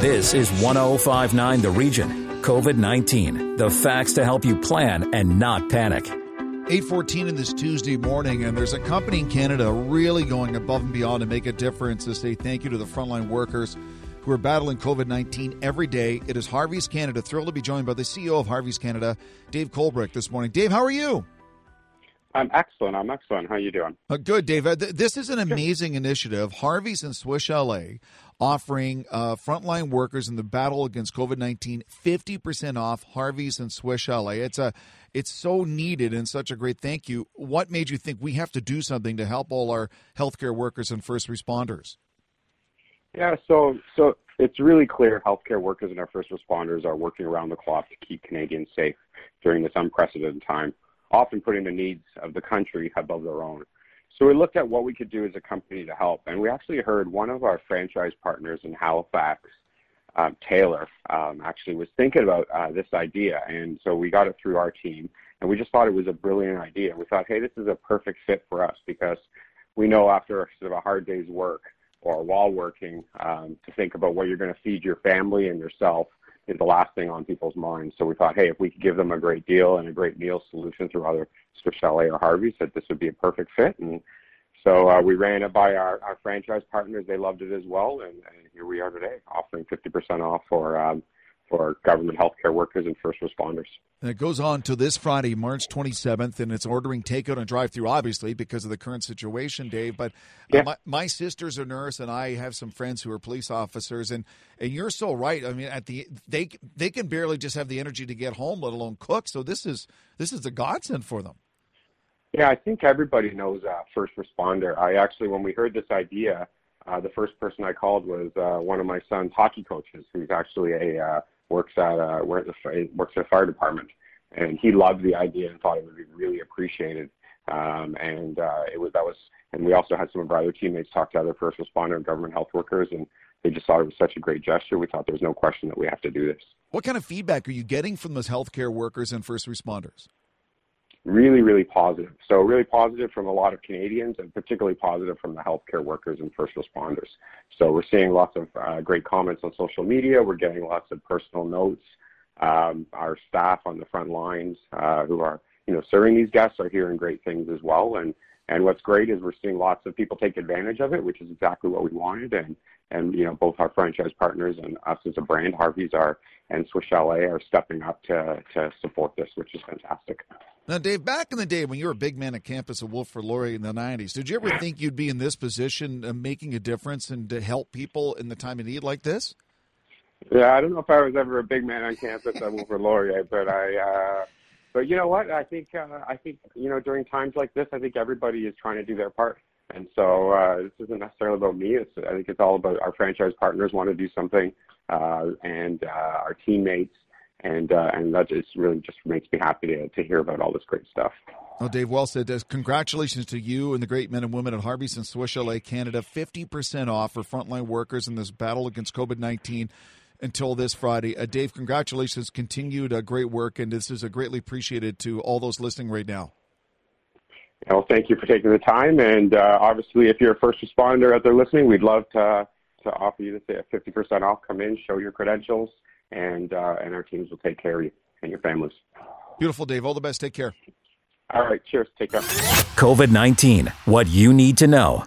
This is 1059 The Region. COVID 19. The facts to help you plan and not panic. 814 in this Tuesday morning, and there's a company in Canada really going above and beyond to make a difference to say thank you to the frontline workers who are battling COVID 19 every day. It is Harvey's Canada. Thrilled to be joined by the CEO of Harvey's Canada, Dave Colbrick, this morning. Dave, how are you? I'm excellent. I'm excellent. How are you doing? Uh, good, Dave. Uh, th- this is an amazing initiative. Harvey's and Swiss Chalet offering uh, frontline workers in the battle against COVID nineteen fifty percent off Harvey's and Swiss Chalet. It's a it's so needed and such a great thank you. What made you think we have to do something to help all our healthcare workers and first responders? Yeah, so so it's really clear healthcare workers and our first responders are working around the clock to keep Canadians safe during this unprecedented time often putting the needs of the country above their own. So we looked at what we could do as a company to help, and we actually heard one of our franchise partners in Halifax, um, Taylor, um, actually was thinking about uh, this idea, and so we got it through our team, and we just thought it was a brilliant idea. We thought, hey, this is a perfect fit for us because we know after sort of a hard day's work or while working um, to think about what you're going to feed your family and yourself is the last thing on people's minds. So we thought, hey, if we could give them a great deal and a great meal solution through either Swiss or Harvey's, that this would be a perfect fit. And so uh, we ran it by our, our franchise partners. They loved it as well. And, and here we are today offering 50% off for um, for government healthcare workers and first responders. And it goes on to this Friday, March 27th, and it's ordering takeout and drive through, obviously, because of the current situation, Dave. But uh, my, my sister's a nurse, and I have some friends who are police officers, and, and you're so right. I mean, at the they they can barely just have the energy to get home, let alone cook. So this is this is a godsend for them. Yeah, I think everybody knows uh, first responder. I actually, when we heard this idea, uh, the first person I called was uh, one of my son's hockey coaches, who's actually a uh, works at uh, works at a fire department, and he loved the idea and thought it would be really appreciated. Um, and uh, it was that was, and we also had some of our other teammates talk to other first responder and government health workers, and they just thought it was such a great gesture. We thought there's no question that we have to do this. What kind of feedback are you getting from those healthcare workers and first responders? Really, really positive. So really positive from a lot of Canadians and particularly positive from the healthcare workers and first responders. So we're seeing lots of uh, great comments on social media. We're getting lots of personal notes. Um, our staff on the front lines uh, who are, you know, serving these guests are hearing great things as well. And and what's great is we're seeing lots of people take advantage of it, which is exactly what we wanted. And and you know both our franchise partners and us as a brand, Harvey's are and Swiss Chalet are stepping up to to support this, which is fantastic. Now, Dave, back in the day when you were a big man at campus at Wilfrid Laurier in the 90s, did you ever think you'd be in this position, uh, making a difference and to help people in the time of need like this? Yeah, I don't know if I was ever a big man on campus at Wilfrid Laurier, but I, uh, but you know what? I think, uh, I think, you know, during times like this, I think everybody is trying to do their part. And so uh, this isn't necessarily about me. It's, I think it's all about our franchise partners want to do something, uh, and uh, our teammates and uh, and that just really just makes me happy to, to hear about all this great stuff. Well, Dave, well said. Congratulations to you and the great men and women at Harvey's and Swiss Chalet Canada. 50% off for frontline workers in this battle against COVID 19 until this Friday. Uh, Dave, congratulations. Continued uh, great work, and this is greatly appreciated to all those listening right now. Well, thank you for taking the time. And uh, obviously, if you're a first responder out there listening, we'd love to, to offer you to say a 50% off. Come in, show your credentials and uh, and our teams will take care of you and your families. Beautiful, Dave. All the best. Take care. All right. Cheers. Take care. COVID 19, what you need to know.